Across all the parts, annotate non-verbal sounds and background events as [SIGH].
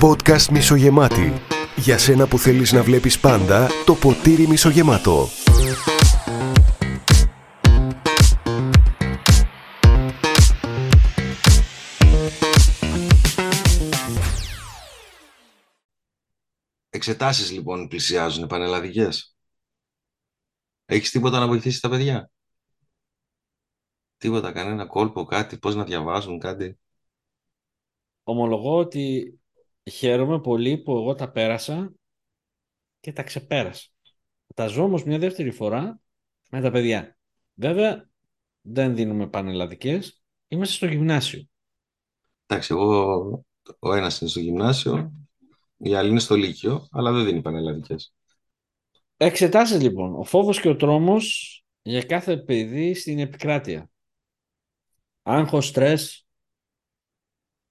Podcast μισογεμάτη. Για σένα που θέλεις να βλέπεις πάντα το ποτήρι μισογεμάτο. Εξετάσεις λοιπόν πλησιάζουν πανελλαδικές. Έχεις τίποτα να βοηθήσει τα παιδιά; Τίποτα, κανένα κόλπο, κάτι, πώς να διαβάζουν, κάτι. Ομολογώ ότι χαίρομαι πολύ που εγώ τα πέρασα και τα ξεπέρασα. Τα ζω όμως μια δεύτερη φορά με τα παιδιά. Βέβαια, δεν δίνουμε πανελλαδικές. Είμαστε στο γυμνάσιο. Εντάξει, εγώ ο ένας είναι στο γυμνάσιο, η άλλη είναι στο λύκειο, αλλά δεν δίνει πανελλαδικές. Εξετάσεις λοιπόν. Ο φόβος και ο τρόμος για κάθε παιδί στην επικράτεια. Άγχος, στρες,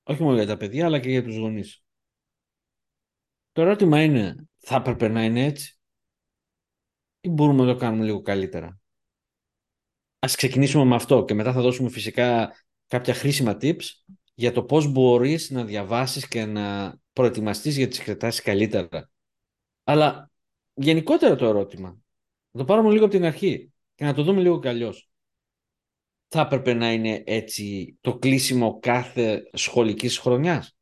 όχι μόνο για τα παιδιά, αλλά και για τους γονείς. Το ερώτημα είναι, θα έπρεπε να είναι έτσι ή μπορούμε να το κάνουμε λίγο καλύτερα; Ας ξεκινήσουμε με αυτό και μετά θα δώσουμε φυσικά κάποια χρήσιμα tips για το πώς μπορείς να διαβάσεις και να προετοιμαστείς για τις εξετάσεις καλύτερα. Αλλά γενικότερα το ερώτημα, να το πάρουμε λίγο από την αρχή και να το δούμε λίγο κι αλλιώς. Θα έπρεπε να είναι έτσι το κλείσιμο κάθε σχολικής χρονιάς;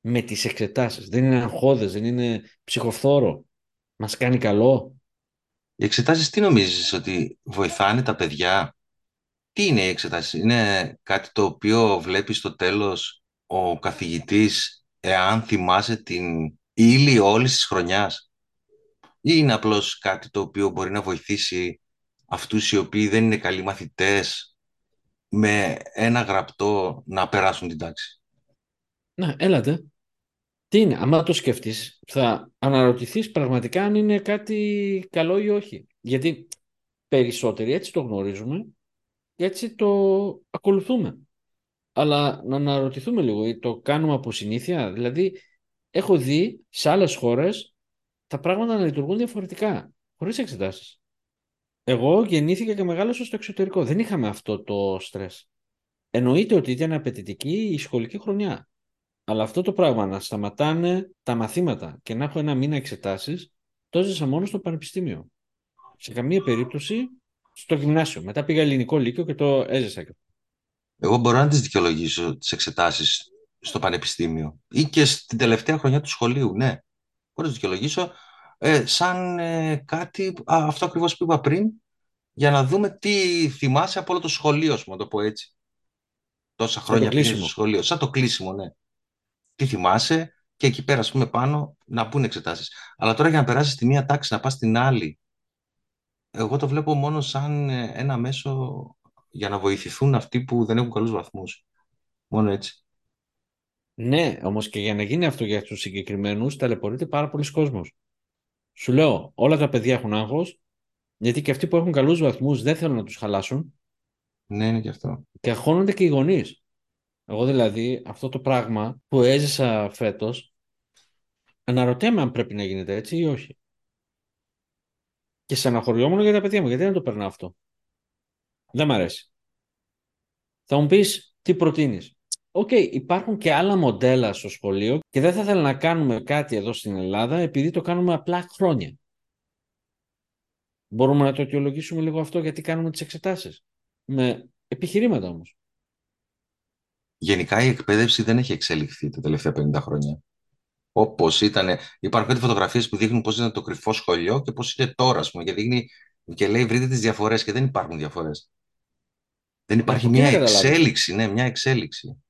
Με τις εξετάσεις. Δεν είναι αγχώδες, δεν είναι ψυχοφθόρο. Μας κάνει καλό. Οι εξετάσεις τι νομίζεις, ότι βοηθάνε τα παιδιά; Τι είναι οι εξετάσεις, είναι κάτι το οποίο βλέπεις στο τέλος ο καθηγητής εάν θυμάσαι την ύλη όλης της χρονιάς; Ή είναι απλώς κάτι το οποίο μπορεί να βοηθήσει αυτούς οι οποίοι δεν είναι καλοί μαθητές; Με ένα γραπτό να περάσουν την τάξη. Να, έλατε. Τι είναι, άμα το σκεφτείς, θα αναρωτηθείς πραγματικά αν είναι κάτι καλό ή όχι. Γιατί περισσότεροι έτσι το γνωρίζουμε και έτσι το ακολουθούμε. Αλλά να αναρωτηθούμε λίγο ή το κάνουμε από συνήθεια. Δηλαδή, έχω δει σε άλλες χώρες τα πράγματα να λειτουργούν διαφορετικά, χωρίς εξετάσεις. Εγώ γεννήθηκα και μεγάλωσα στο εξωτερικό. Δεν είχαμε αυτό το στρες. Εννοείται ότι ήταν απαιτητική η σχολική χρονιά. Αλλά αυτό το πράγμα να σταματάνε τα μαθήματα και να έχω ένα μήνα εξετάσεις, το έζησα μόνο στο πανεπιστήμιο. Σε καμία περίπτωση στο γυμνάσιο. Μετά πήγα ελληνικό λύκειο και το έζησα. Εγώ μπορώ να τις δικαιολογήσω τις εξετάσεις στο πανεπιστήμιο ή και στην τελευταία χρονιά του σχολείου, ναι. Μπορώ να τις δικαιολογήσω ε, σαν ε, κάτι, α, αυτό ακριβώς που είπα πριν, για να δούμε τι θυμάσαι από όλο το σχολείο σου, να το πω έτσι. Τόσα χρόνια πριν στο σχολείο. Σαν το κλείσιμο, ναι. Τι θυμάσαι και εκεί πέρα, ας πούμε, πάνω να μπουν εξετάσεις. Αλλά τώρα για να περάσεις τη μία τάξη, να πας στην άλλη, εγώ το βλέπω μόνο σαν ε, ένα μέσο για να βοηθηθούν αυτοί που δεν έχουν καλούς βαθμούς. Μόνο έτσι. Ναι, όμως και για να γίνει αυτό για τους συγκεκριμένους, ταλαιπωρείται πάρα πολλοί κόσμος. Σου λέω, όλα τα παιδιά έχουν άγχος, γιατί και αυτοί που έχουν καλούς βαθμούς δεν θέλουν να τους χαλάσουν. Ναι, είναι και αυτό. Και αγχώνονται και οι γονείς. Εγώ δηλαδή αυτό το πράγμα που έζησα φέτος, αναρωτιέμαι αν πρέπει να γίνεται έτσι ή όχι. Και στεναχωριόμουν για τα παιδιά μου, γιατί δεν το περνάω αυτό. Δεν μ' αρέσει. Θα μου πεις τι προτείνεις. Ok, okay, υπάρχουν και άλλα μοντέλα στο σχολείο και δεν θα ήθελα να κάνουμε κάτι εδώ στην Ελλάδα επειδή το κάνουμε απλά χρόνια. Μπορούμε να το αιτιολογήσουμε λίγο αυτό γιατί κάνουμε τις εξετάσεις. Με επιχειρήματα όμως. Γενικά η εκπαίδευση δεν έχει εξελιχθεί τα τελευταία 50 χρόνια. Όπως ήταν. Υπάρχουν κάτι φωτογραφίες που δείχνουν πώς ήταν το κρυφό σχολείο και πώς είναι τώρα, ας πούμε. Και δείχνει και λέει βρείτε τις διαφορές και δεν υπάρχουν διαφορές. Δεν υπάρχει μια εξέλιξη, ναι, μια εξέλιξη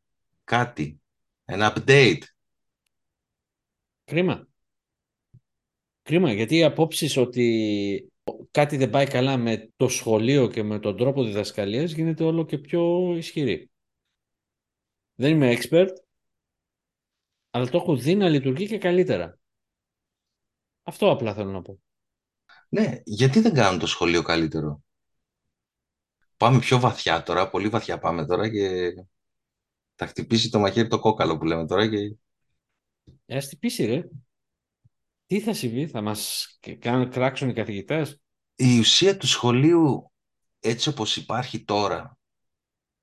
κάτι, ένα update. Κρίμα. Κρίμα, γιατί οι απόψεις ότι κάτι δεν πάει καλά με το σχολείο και με τον τρόπο διδασκαλίας γίνεται όλο και πιο ισχυρή. Δεν είμαι expert, αλλά το έχω δει να λειτουργεί και καλύτερα. Αυτό απλά θέλω να πω. Ναι, γιατί δεν κάνουν το σχολείο καλύτερο; Πάμε πιο βαθιά τώρα, πολύ βαθιά πάμε τώρα και θα χτυπήσει το μαχαίρι το κόκαλο που λέμε τώρα και... Ε, ας χτυπήσει ρε. Τι θα συμβεί, θα μας κάνουν κράξουν οι καθηγητές; Η ουσία του σχολείου έτσι όπως υπάρχει τώρα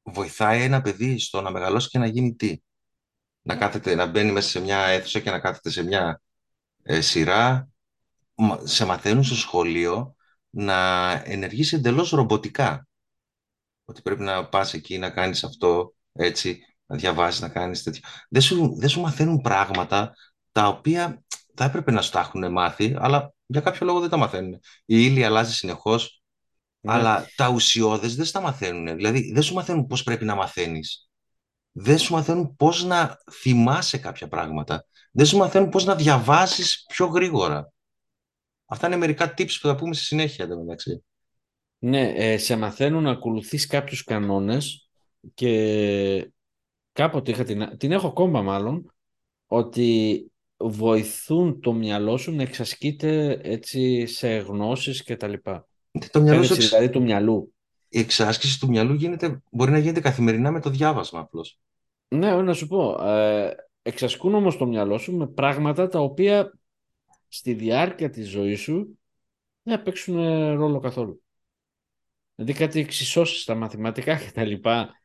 βοηθάει ένα παιδί στο να μεγαλώσει και να γίνει τι; Να, κάθεται, να μπαίνει μέσα σε μια αίθουσα και να κάθεται σε μια ε, σειρά. Σε μαθαίνουν στο σχολείο να ενεργείς εντελώς ρομποτικά. Ότι πρέπει να πας εκεί να κάνεις αυτό έτσι, να διαβάζεις, να κάνεις τέτοιο. Δεν σου, δεν σου μαθαίνουν πράγματα τα οποία θα έπρεπε να σου τα έχουν μάθει, αλλά για κάποιο λόγο δεν τα μαθαίνουν. Η ύλη αλλάζει συνεχώς, ναι. αλλά τα ουσιώδες δεν στα μαθαίνουν. Δηλαδή δεν σου μαθαίνουν πώς πρέπει να μαθαίνεις. Δεν σου μαθαίνουν πώς να θυμάσαι κάποια πράγματα. Δεν σου μαθαίνουν πώς να διαβάσεις πιο γρήγορα. Αυτά είναι μερικά tips που θα πούμε στη συνέχεια μεταξύ. Ναι, ε, σε μαθαίνουν να ακολουθείς κάποιους κανόνες και κάποτε είχα την, την έχω ακόμα μάλλον, ότι βοηθούν το μυαλό σου να εξασκείται έτσι σε γνώσεις και τα λοιπά. Το μυαλό σου δηλαδή του μυαλού. Η εξάσκηση του μυαλού γίνεται, μπορεί να γίνεται καθημερινά με το διάβασμα απλώς. Ναι, να σου πω. Ε, εξασκούν όμως το μυαλό σου με πράγματα τα οποία στη διάρκεια της ζωής σου δεν θα παίξουν ρόλο καθόλου. Δηλαδή κάτι εξισώσεις στα μαθηματικά και τα λοιπά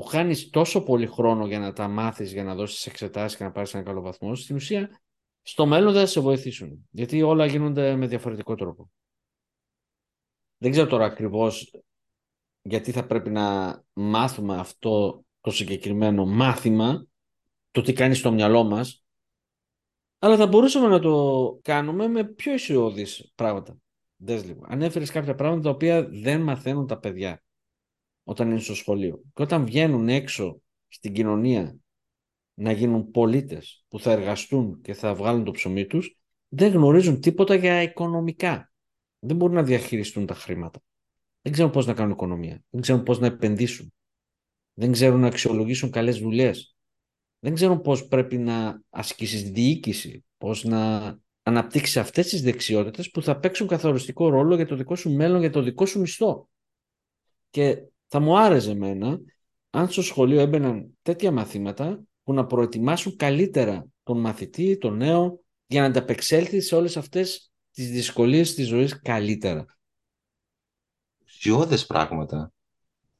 που χάνεις τόσο πολύ χρόνο για να τα μάθεις, για να δώσεις εξετάσεις και να πάρεις ένα καλό βαθμό, στην ουσία στο μέλλον δεν θα σε βοηθήσουν. Γιατί όλα γίνονται με διαφορετικό τρόπο. Δεν ξέρω τώρα ακριβώς γιατί θα πρέπει να μάθουμε αυτό το συγκεκριμένο μάθημα, το τι κάνει στο μυαλό μας, αλλά θα μπορούσαμε να το κάνουμε με πιο αισιόδης πράγματα. Δες λίγο. Ανέφερες κάποια πράγματα τα οποία δεν μαθαίνουν τα παιδιά όταν είναι στο σχολείο. Και όταν βγαίνουν έξω στην κοινωνία να γίνουν πολίτες που θα εργαστούν και θα βγάλουν το ψωμί τους, δεν γνωρίζουν τίποτα για οικονομικά. Δεν μπορούν να διαχειριστούν τα χρήματα. Δεν ξέρουν πώς να κάνουν οικονομία. Δεν ξέρουν πώς να επενδύσουν. Δεν ξέρουν να αξιολογήσουν καλές δουλειές. Δεν ξέρουν πώς πρέπει να ασκήσεις διοίκηση, πώς να αναπτύξεις αυτές τις δεξιότητες που θα παίξουν καθοριστικό ρόλο για το δικό σου μέλλον, για το δικό σου μισθό. Και θα μου άρεσε εμένα αν στο σχολείο έμπαιναν τέτοια μαθήματα που να προετοιμάσουν καλύτερα τον μαθητή, τον νέο, για να ανταπεξέλθει σε όλες αυτές τις δυσκολίες της ζωής καλύτερα. Ουσιώδες πράγματα.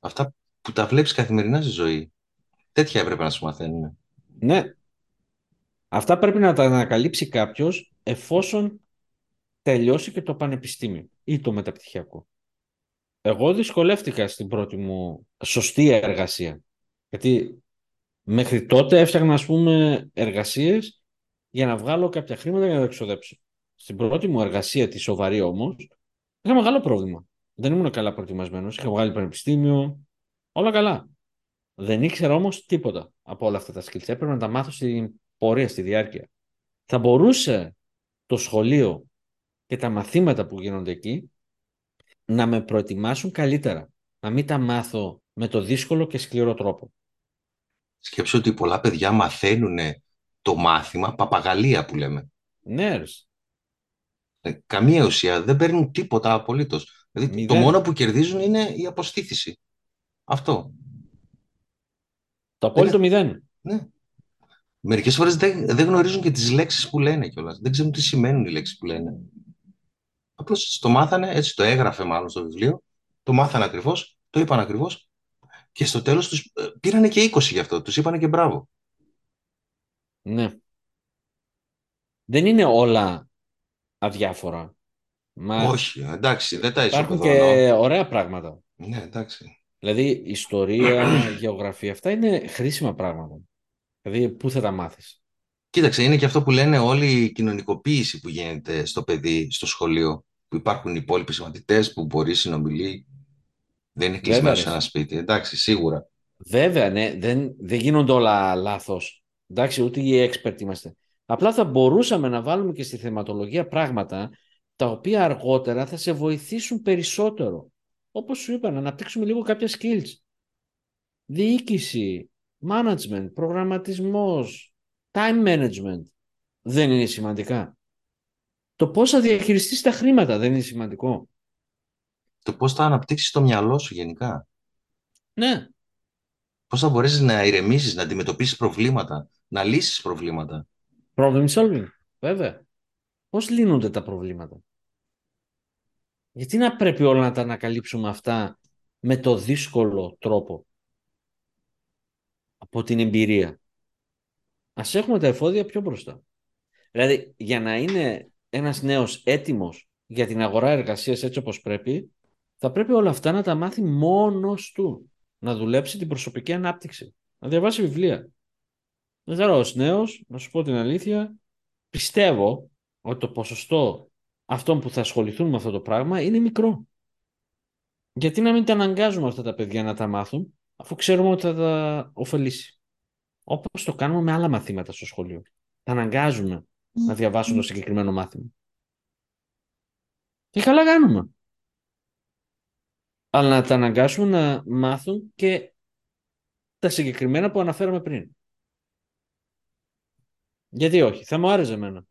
Αυτά που τα βλέπεις καθημερινά στη ζωή. Τέτοια έπρεπε να σου μαθαίνουν. Ναι. Αυτά πρέπει να τα ανακαλύψει κάποιος εφόσον τελειώσει και το πανεπιστήμιο ή το μεταπτυχιακό. Εγώ δυσκολεύτηκα στην πρώτη μου σωστή εργασία. Γιατί μέχρι τότε έφτιαχνα, ας πούμε, εργασίες για να βγάλω κάποια χρήματα για να τα εξοδέψω. Στην πρώτη μου εργασία, τη σοβαρή όμως, είχα μεγάλο πρόβλημα. Δεν ήμουν καλά προετοιμασμένος. Είχα βγάλει πανεπιστήμιο, όλα καλά. Δεν ήξερα όμως τίποτα από όλα αυτά τα skills. Έπρεπε να τα μάθω στην πορεία, στη διάρκεια. Θα μπορούσε το σχολείο και τα μαθήματα που γίνονται εκεί να με προετοιμάσουν καλύτερα. Να μην τα μάθω με το δύσκολο και σκληρό τρόπο. Σκέψω ότι πολλά παιδιά μαθαίνουν το μάθημα παπαγαλία που λέμε. Ναι, ε, Καμία ουσία. Δεν παίρνουν τίποτα απολύτως. Δηλαδή, το μόνο που κερδίζουν είναι η αποστήθηση. Αυτό. Το απόλυτο μηδέν. Ναι. Μερικές φορές δεν, δεν γνωρίζουν και τις λέξεις που λένε κιόλας. Δεν ξέρουν τι σημαίνουν οι λέξεις που λένε. Απλώς το μάθανε, έτσι το έγραφε μάλλον στο βιβλίο, το μάθανε ακριβώς, το είπαν ακριβώς και στο τέλος τους ε, πήρανε και 20 γι' αυτό, τους είπανε και μπράβο. Ναι. Δεν είναι όλα αδιάφορα. Μας... Όχι, εντάξει, δεν τα Υπάρχουν και ωραία πράγματα. Ναι, εντάξει. Δηλαδή, ιστορία, [CLEARS THROAT] γεωγραφία, αυτά είναι χρήσιμα πράγματα. Δηλαδή, πού θα τα μάθεις; Κοίταξε, είναι και αυτό που λένε όλη η κοινωνικοποίηση που γίνεται στο παιδί, στο σχολείο. Που υπάρχουν υπόλοιποι μαθητέ που μπορεί να συνομιλεί. Δεν είναι κλεισμένο σε ένα σπίτι. Εντάξει, σίγουρα. Βέβαια, ναι, δεν, δεν γίνονται όλα λάθος. Εντάξει, ούτε οι expert είμαστε. Απλά θα μπορούσαμε να βάλουμε και στη θεματολογία πράγματα τα οποία αργότερα θα σε βοηθήσουν περισσότερο. Όπως σου είπα, να αναπτύξουμε λίγο κάποια skills. Διοίκηση, management, προγραμματισμός, time management. Δεν είναι σημαντικά. Το πώς θα διαχειριστείς τα χρήματα δεν είναι σημαντικό. Το πώς θα αναπτύξεις το μυαλό σου γενικά. Ναι. Πώς θα μπορέσεις να ηρεμήσεις, να αντιμετωπίσεις προβλήματα, να λύσεις προβλήματα. Problem solving, βέβαια. Πώς λύνονται τα προβλήματα; Γιατί να πρέπει όλα να τα ανακαλύψουμε αυτά με το δύσκολο τρόπο; από την εμπειρία. Ας έχουμε τα εφόδια πιο μπροστά. Δηλαδή, για να είναι ένας νέος έτοιμος για την αγορά εργασίας έτσι όπως πρέπει, θα πρέπει όλα αυτά να τα μάθει μόνος του. Να δουλέψει την προσωπική ανάπτυξη. Να διαβάσει βιβλία. Δεν ξέρω, ως νέος, να σου πω την αλήθεια, πιστεύω ότι το ποσοστό αυτών που θα ασχοληθούν με αυτό το πράγμα είναι μικρό. Γιατί να μην τα αναγκάζουμε αυτά τα παιδιά να τα μάθουν, αφού ξέρουμε ότι θα τα ωφελήσει. Όπως το κάνουμε με άλλα μαθήματα στο σχολείο. Τα αναγκάζουμε να διαβάσουν το συγκεκριμένο μάθημα. Και καλά κάνουμε. Αλλά να τα αναγκάσουμε να μάθουν και τα συγκεκριμένα που αναφέραμε πριν. Γιατί όχι, θα μου άρεσε εμένα.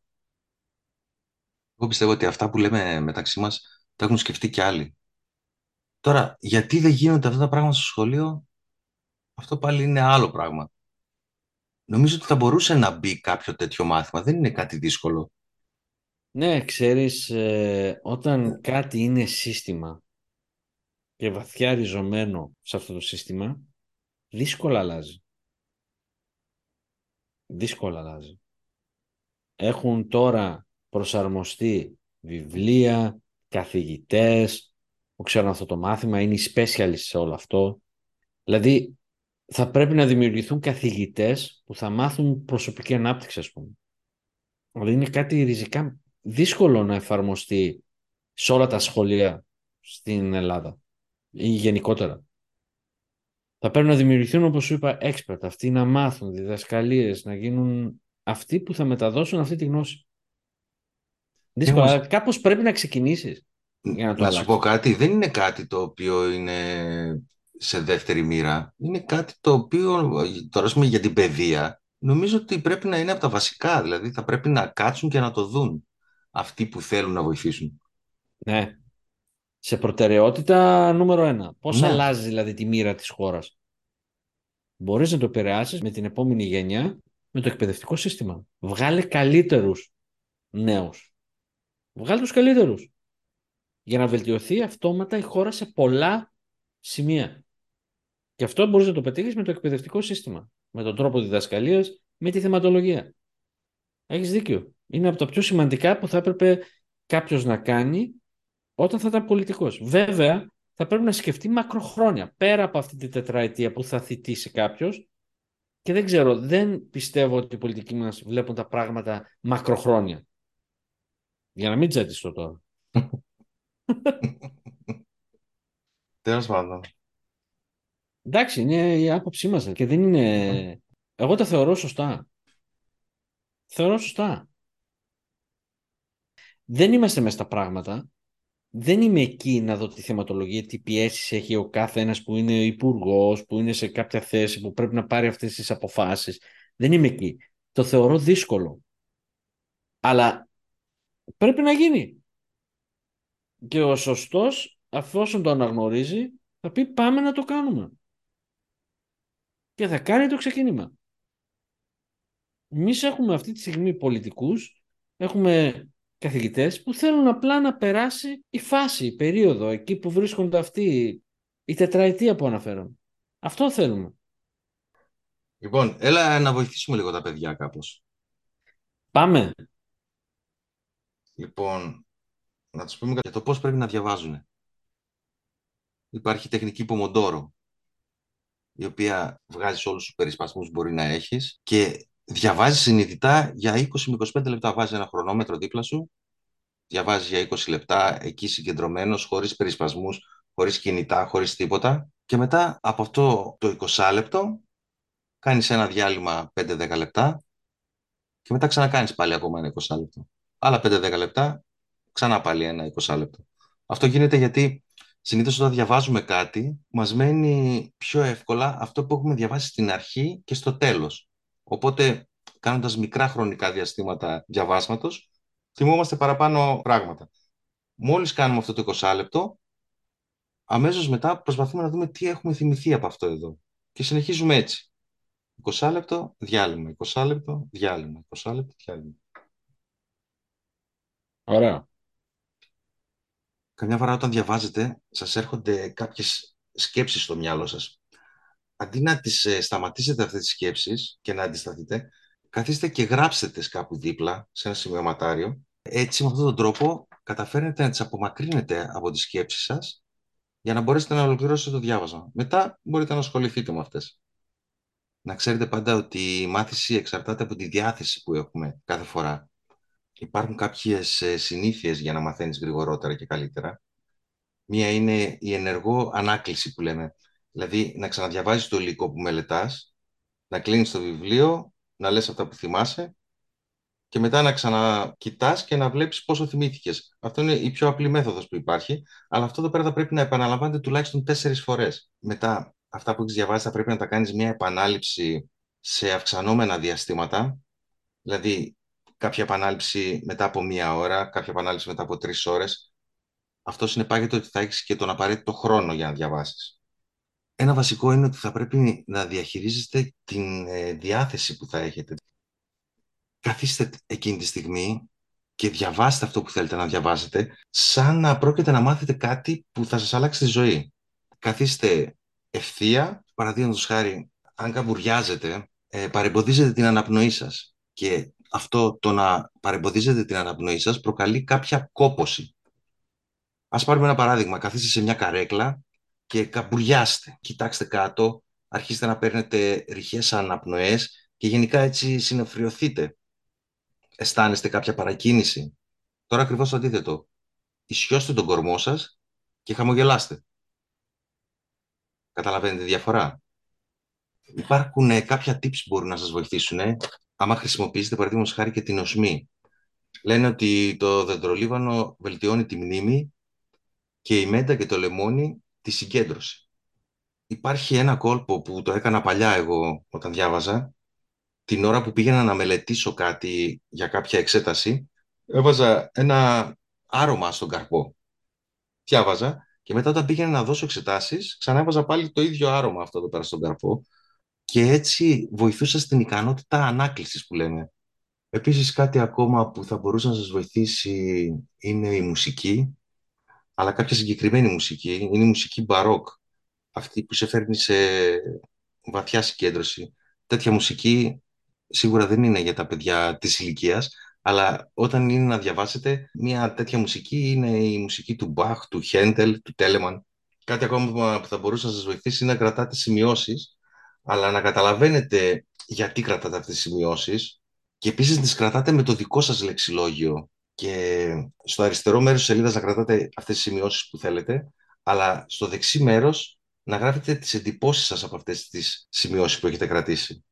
Εγώ πιστεύω ότι αυτά που λέμε μεταξύ μας τα έχουν σκεφτεί και άλλοι. Τώρα, γιατί δεν γίνονται αυτά τα πράγματα στο σχολείο, αυτό πάλι είναι άλλο πράγμα. Νομίζω ότι θα μπορούσε να μπει κάποιο τέτοιο μάθημα. Δεν είναι κάτι δύσκολο. Ναι, ξέρεις, ε, όταν κάτι είναι σύστημα και βαθιά ριζωμένο σε αυτό το σύστημα, δύσκολα αλλάζει. Δύσκολα αλλάζει. Έχουν τώρα προσαρμοστεί βιβλία, καθηγητές που ξέρουν αυτό το μάθημα, είναι οι specialists σε όλο αυτό. Δηλαδή, θα πρέπει να δημιουργηθούν καθηγητές που θα μάθουν προσωπική ανάπτυξη, ας πούμε. Δηλαδή, είναι κάτι ριζικά δύσκολο να εφαρμοστεί σε όλα τα σχολεία στην Ελλάδα ή γενικότερα. Θα πρέπει να δημιουργηθούν, όπως σου είπα, expert, αυτοί να μάθουν διδασκαλίες, να γίνουν αυτοί που θα μεταδώσουν αυτή τη γνώση. Δύσκολα, αλλά κάπως πρέπει να ξεκινήσεις για να το Να σου πω κάτι, δεν είναι κάτι το οποίο είναι σε δεύτερη μοίρα. Είναι κάτι το οποίο, τώρα πούμε για την παιδεία, νομίζω ότι πρέπει να είναι από τα βασικά. Δηλαδή θα πρέπει να κάτσουν και να το δουν αυτοί που θέλουν να βοηθήσουν. Ναι. Σε προτεραιότητα νούμερο ένα. Πώς Ναι. αλλάζει δηλαδή τη μοίρα της χώρας; Μπορείς να το επηρεάσεις με την επόμενη γενιά με το εκπαιδευτικό σύστημα. Βγάλε καλύτερους νέους. Βγάλε τους καλύτερους. Για να βελτιωθεί αυτόματα η χώρα σε πολλά σημεία. Και αυτό μπορείς να το πετύχεις με το εκπαιδευτικό σύστημα. Με τον τρόπο διδασκαλίας, με τη θεματολογία. Έχεις δίκιο. Είναι από τα πιο σημαντικά που θα έπρεπε κάποιος να κάνει όταν θα ήταν πολιτικός. Βέβαια, θα πρέπει να σκεφτεί μακροχρόνια, πέρα από αυτή τη τετραετία που θα θητήσει κάποιος και δεν ξέρω, δεν πιστεύω ότι οι πολιτικοί μας βλέπουν τα πράγματα μακροχρόνια. Για να μην τζατιστώ τώρα. [LAUGHS] Τέλος πάντων. Εντάξει, είναι η άποψή μας και δεν είναι... Εγώ τα θεωρώ σωστά. Θεωρώ σωστά. Δεν είμαστε μέσα στα πράγματα. Δεν είμαι εκεί να δω τη θεματολογία, τι πιέσεις έχει ο κάθε ένας που είναι υπουργός, που είναι σε κάποια θέση, που πρέπει να πάρει αυτές τις αποφάσεις. Δεν είμαι εκεί. Το θεωρώ δύσκολο. Αλλά πρέπει να γίνει. Και ο σωστός, αφόσον το αναγνωρίζει, θα πει πάμε να το κάνουμε. Και θα κάνει το ξεκίνημα. Εμείς έχουμε αυτή τη στιγμή πολιτικούς, έχουμε καθηγητές που θέλουν απλά να περάσει η φάση, η περίοδο, εκεί που βρίσκονται αυτοί, η τετραετία που αναφέρομαι. Αυτό θέλουμε. Λοιπόν, έλα να βοηθήσουμε λίγο τα παιδιά κάπως. Πάμε. Λοιπόν, να τους πούμε για το πώς πρέπει να διαβάζουν. Υπάρχει τεχνική Pomodoro, η οποία βγάζει όλους τους περισπασμούς που μπορεί να έχεις και διαβάζεις συνειδητά για 20 με 25 λεπτά. Βάζεις ένα χρονόμετρο δίπλα σου, διαβάζεις για 20 λεπτά εκεί συγκεντρωμένος, χωρίς περισπασμούς, χωρίς κινητά, χωρίς τίποτα. Και μετά από αυτό το 20 λεπτό κάνεις ένα διάλειμμα 5-10 λεπτά και μετά ξανακάνεις πάλι ακόμα ένα 20 λεπτό. Άλλα 5-10 λεπτά, ξανά πάλι ένα 20 λεπτό. Αυτό γίνεται γιατί συνήθως όταν διαβάζουμε κάτι, μας μένει πιο εύκολα αυτό που έχουμε διαβάσει στην αρχή και στο τέλος. Οπότε, κάνοντας μικρά χρονικά διαστήματα διαβάσματος, θυμόμαστε παραπάνω πράγματα. Μόλις κάνουμε αυτό το 20 λεπτό, αμέσως μετά προσπαθούμε να δούμε τι έχουμε θυμηθεί από αυτό εδώ. Και συνεχίζουμε έτσι. 20 λεπτό, διάλειμμα. 20 λεπτό, διάλειμμα. 20 λεπτό, διάλειμμα. Ωραία. Καμιά φορά όταν διαβάζετε, σας έρχονται κάποιες σκέψεις στο μυαλό σας. αντί να τις ε, σταματήσετε αυτές τις σκέψεις και να αντισταθείτε, καθίστε και γράψτε τις κάπου δίπλα σε ένα σημειωματάριο. Έτσι, με αυτόν τον τρόπο, καταφέρνετε να τις απομακρύνετε από τις σκέψεις σας για να μπορέσετε να ολοκληρώσετε το διάβασμα. Μετά μπορείτε να ασχοληθείτε με αυτές. Να ξέρετε πάντα ότι η μάθηση εξαρτάται από τη διάθεση που έχουμε κάθε φορά. Υπάρχουν κάποιες ε, συνήθειες για να μαθαίνεις γρηγορότερα και καλύτερα. Μία είναι η ενεργό ανάκληση που λέμε. Δηλαδή να ξαναδιαβάζεις το υλικό που μελετάς, να κλείνεις το βιβλίο, να λες αυτά που θυμάσαι και μετά να ξανακοιτάς και να βλέπεις πόσο θυμήθηκες. Αυτό είναι η πιο απλή μέθοδος που υπάρχει, αλλά αυτό εδώ πέρα θα πρέπει να επαναλαμβάνεται τουλάχιστον τέσσερις φορές. Μετά, αυτά που έχεις διαβάσει θα πρέπει να τα κάνεις μια επανάληψη σε αυξανόμενα διαστήματα, δηλαδή κάποια επανάληψη μετά από μία ώρα, κάποια επανάληψη μετά από τρεις ώρες. Αυτό συνεπάγεται ότι θα έχεις και τον απαραίτητο χρόνο για να διαβάσεις. Ένα βασικό είναι ότι θα πρέπει να διαχειρίζεστε την ε, διάθεση που θα έχετε. Καθίστε εκείνη τη στιγμή και διαβάστε αυτό που θέλετε να διαβάσετε, σαν να πρόκειται να μάθετε κάτι που θα σας αλλάξει τη ζωή. Καθίστε ευθεία, παραδείγματος χάρη, αν καμπουριάζετε, ε, παρεμποδίζετε την αναπνοή σας και αυτό το να παρεμποδίζετε την αναπνοή σας προκαλεί κάποια κόποση. Ας πάρουμε ένα παράδειγμα. Καθίστε σε μια καρέκλα και καμπουριάστε. Κοιτάξτε κάτω, αρχίστε να παίρνετε ρηχές αναπνοές και γενικά έτσι συνεφριωθείτε. Αισθάνεστε κάποια παρακίνηση. Τώρα ακριβώς το αντίθετο. Ισιώστε τον κορμό σας και χαμογελάστε. Καταλαβαίνετε τη διαφορά; Υπάρχουν ε, κάποια tips που μπορούν να σας βοηθήσουν. Ε. Άμα χρησιμοποιήσετε παραδείγματος χάρη και την οσμή. Λένε ότι το δεντρολίβανο βελτιώνει τη μνήμη και η μέντα και το λεμόνι τη συγκέντρωση. Υπάρχει ένα κόλπο που το έκανα παλιά εγώ όταν διάβαζα. Την ώρα που πήγαινα να μελετήσω κάτι για κάποια εξέταση, έβαζα ένα άρωμα στον καρπό. Διάβαζα και μετά όταν πήγαινα να δώσω εξετάσεις, ξανά έβαζα πάλι το ίδιο άρωμα αυτό εδώ πέρα στον καρπό και έτσι βοηθούσα στην ικανότητα ανάκλησης που λέμε. Επίσης κάτι ακόμα που θα μπορούσε να σας βοηθήσει είναι η μουσική αλλά κάποια συγκεκριμένη μουσική. Είναι η μουσική μπαρόκ, αυτή που σε φέρνει σε βαθιά συγκέντρωση. Τέτοια μουσική σίγουρα δεν είναι για τα παιδιά της ηλικίας, αλλά όταν είναι να διαβάσετε, μια τέτοια μουσική είναι η μουσική του Μπαχ, του Χέντελ, του Τέλεμαν. Κάτι ακόμα που θα μπορούσε να σας βοηθήσει είναι να κρατάτε σημειώσεις, αλλά να καταλαβαίνετε γιατί κρατάτε αυτές τις σημειώσεις και επίσης να τις κρατάτε με το δικό σας λεξιλόγιο και στο αριστερό μέρος της σελίδας να κρατάτε αυτές τις σημειώσεις που θέλετε, αλλά στο δεξί μέρος να γράφετε τις εντυπώσεις σας από αυτές τις σημειώσεις που έχετε κρατήσει.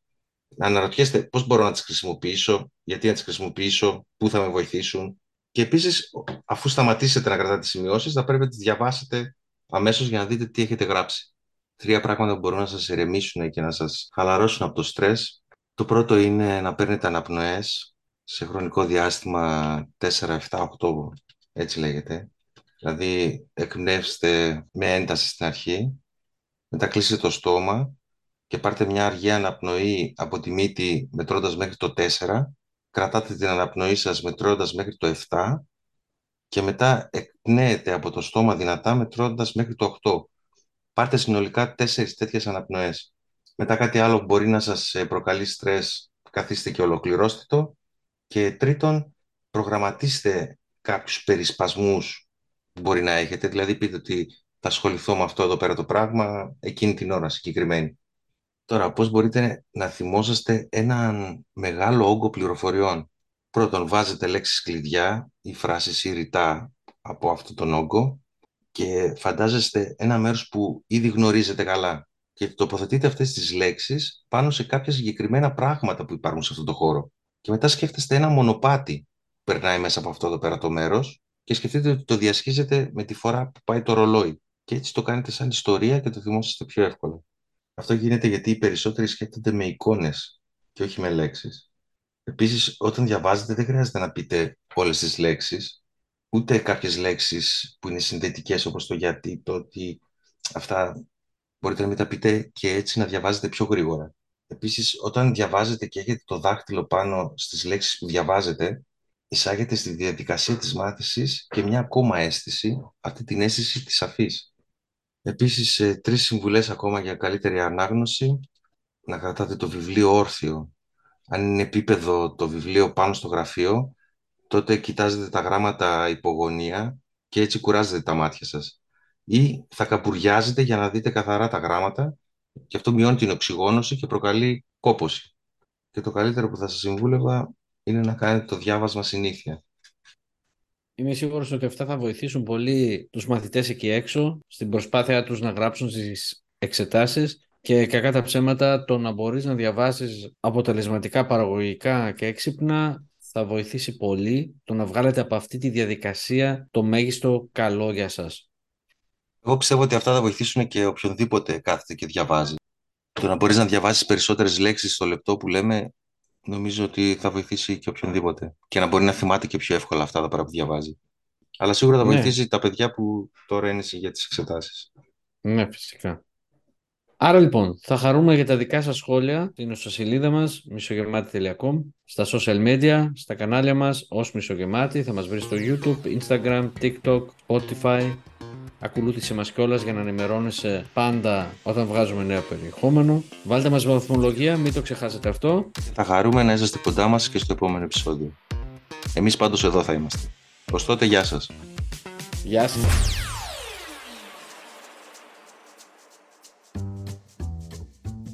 Να αναρωτιέστε πώς μπορώ να τις χρησιμοποιήσω, γιατί να τις χρησιμοποιήσω, πού θα με βοηθήσουν. Και επίσης, αφού σταματήσετε να κρατάτε τις σημειώσεις, θα πρέπει να τις διαβάσετε αμέσως για να δείτε τι έχετε γράψει. Τρία πράγματα που μπορούν να σας ερεμήσουν και να σας χαλαρώσουν από το στρες. Το πρώτο είναι να παίρνετε αναπνοές, σε χρονικό διάστημα 4, 7, 8, έτσι λέγεται. Δηλαδή εκπνεύστε με ένταση στην αρχή, μετά κλείστε το στόμα και πάρτε μια αργή αναπνοή από τη μύτη μετρώντας μέχρι το 4, κρατάτε την αναπνοή σας μετρώντας μέχρι το 7 και μετά εκπνέετε από το στόμα δυνατά μετρώντας μέχρι το 8. Πάρτε συνολικά 4 τέτοιες αναπνοές. Μετά κάτι άλλο που μπορεί να σας προκαλεί στρες, καθίστε και ολοκληρώστε το και τρίτον, προγραμματίστε κάποιους περισπασμούς που μπορεί να έχετε. Δηλαδή, πείτε ότι θα ασχοληθώ με αυτό εδώ πέρα το πράγμα εκείνη την ώρα συγκεκριμένη. Τώρα, πώς μπορείτε να θυμόσαστε έναν μεγάλο όγκο πληροφοριών; Πρώτον, βάζετε λέξεις κλειδιά ή φράσεις ή ρητά από αυτόν τον όγκο και φαντάζεστε ένα μέρος που ήδη γνωρίζετε καλά και τοποθετείτε αυτές τις λέξεις πάνω σε κάποια συγκεκριμένα πράγματα που υπάρχουν σε αυτό το χώρο. Και μετά σκέφτεστε ένα μονοπάτι που περνάει μέσα από αυτό εδώ πέρα το μέρος και σκεφτείτε ότι το διασχίζετε με τη φορά που πάει το ρολόι. Και έτσι το κάνετε σαν ιστορία και το θυμόσαστε πιο εύκολα. Αυτό γίνεται γιατί οι περισσότεροι σκέφτονται με εικόνες και όχι με λέξεις. Επίσης, όταν διαβάζετε, δεν χρειάζεται να πείτε όλες τις λέξεις, ούτε κάποιες λέξεις που είναι συνδετικές όπως το γιατί, το ότι. Αυτά μπορείτε να μην τα πείτε και έτσι να διαβάζετε πιο γρήγορα. Επίσης, όταν διαβάζετε και έχετε το δάχτυλο πάνω στις λέξεις που διαβάζετε, εισάγετε στη διαδικασία της μάθησης και μια ακόμα αίσθηση, αυτή την αίσθηση της αφής. Επίσης, ε, τρεις συμβουλές ακόμα για καλύτερη ανάγνωση. Να κρατάτε το βιβλίο όρθιο. Αν είναι επίπεδο το βιβλίο πάνω στο γραφείο, τότε κοιτάζετε τα γράμματα υπογωνία και έτσι κουράζετε τα μάτια σας. Ή θα καπουριάζετε για να δείτε καθαρά τα γράμματα και αυτό μειώνει την οξυγόνωση και προκαλεί κόπωση. Και το καλύτερο που θα σας συμβούλευα είναι να κάνετε το διάβασμα συνήθεια. Είμαι σίγουρος ότι αυτά θα βοηθήσουν πολύ τους μαθητές εκεί έξω στην προσπάθεια τους να γράψουν στις εξετάσεις και κακά τα ψέματα το να μπορείς να διαβάσεις αποτελεσματικά, παραγωγικά και έξυπνα θα βοηθήσει πολύ το να βγάλετε από αυτή τη διαδικασία το μέγιστο καλό για σας. Εγώ πιστεύω ότι αυτά θα βοηθήσουν και οποιονδήποτε κάθεται και διαβάζει. Το να μπορείς να διαβάσεις περισσότερες λέξεις στο λεπτό που λέμε νομίζω ότι θα βοηθήσει και οποιονδήποτε. Και να μπορεί να θυμάται και πιο εύκολα αυτά τα πράγματα που διαβάζει. Αλλά σίγουρα θα Ναι. βοηθήσει τα παιδιά που τώρα είναι για τις εξετάσεις. Ναι, φυσικά. Άρα λοιπόν, θα χαρούμε για τα δικά σας σχόλια στην ιστοσελίδα μας μισογεμάτη.com, στα social media, στα κανάλια μας ως Μισογεμάτη, θα μας βρεις στο YouTube, Instagram, TikTok, Spotify. Ακολούθησε μας κιόλας για να ενημερώνεσαι πάντα όταν βγάζουμε νέο περιεχόμενο. Βάλτε μας βαθμολογία, μην το ξεχάσετε αυτό. Θα χαρούμε να είσαστε κοντά μας και στο επόμενο επεισόδιο. Εμείς πάντως εδώ θα είμαστε. Ως τότε, γεια σας. Γεια σας.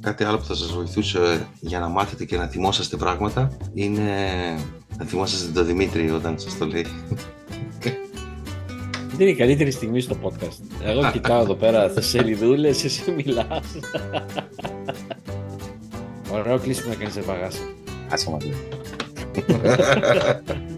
Κάτι άλλο που θα σας βοηθούσε για να μάθετε και να θυμόσαστε πράγματα είναι να θυμόσαστε τον Δημήτρη όταν σας το λέει. Αυτή [LAUGHS] είναι η καλύτερη στιγμή στο podcast. Εγώ κοιτάω εδώ πέρα τις σελιδούλες, εσύ μιλάς. [LAUGHS] Ωραίο κλείσιμο να κάνεις σε παγάση. Άσε μας. λέει. [LAUGHS]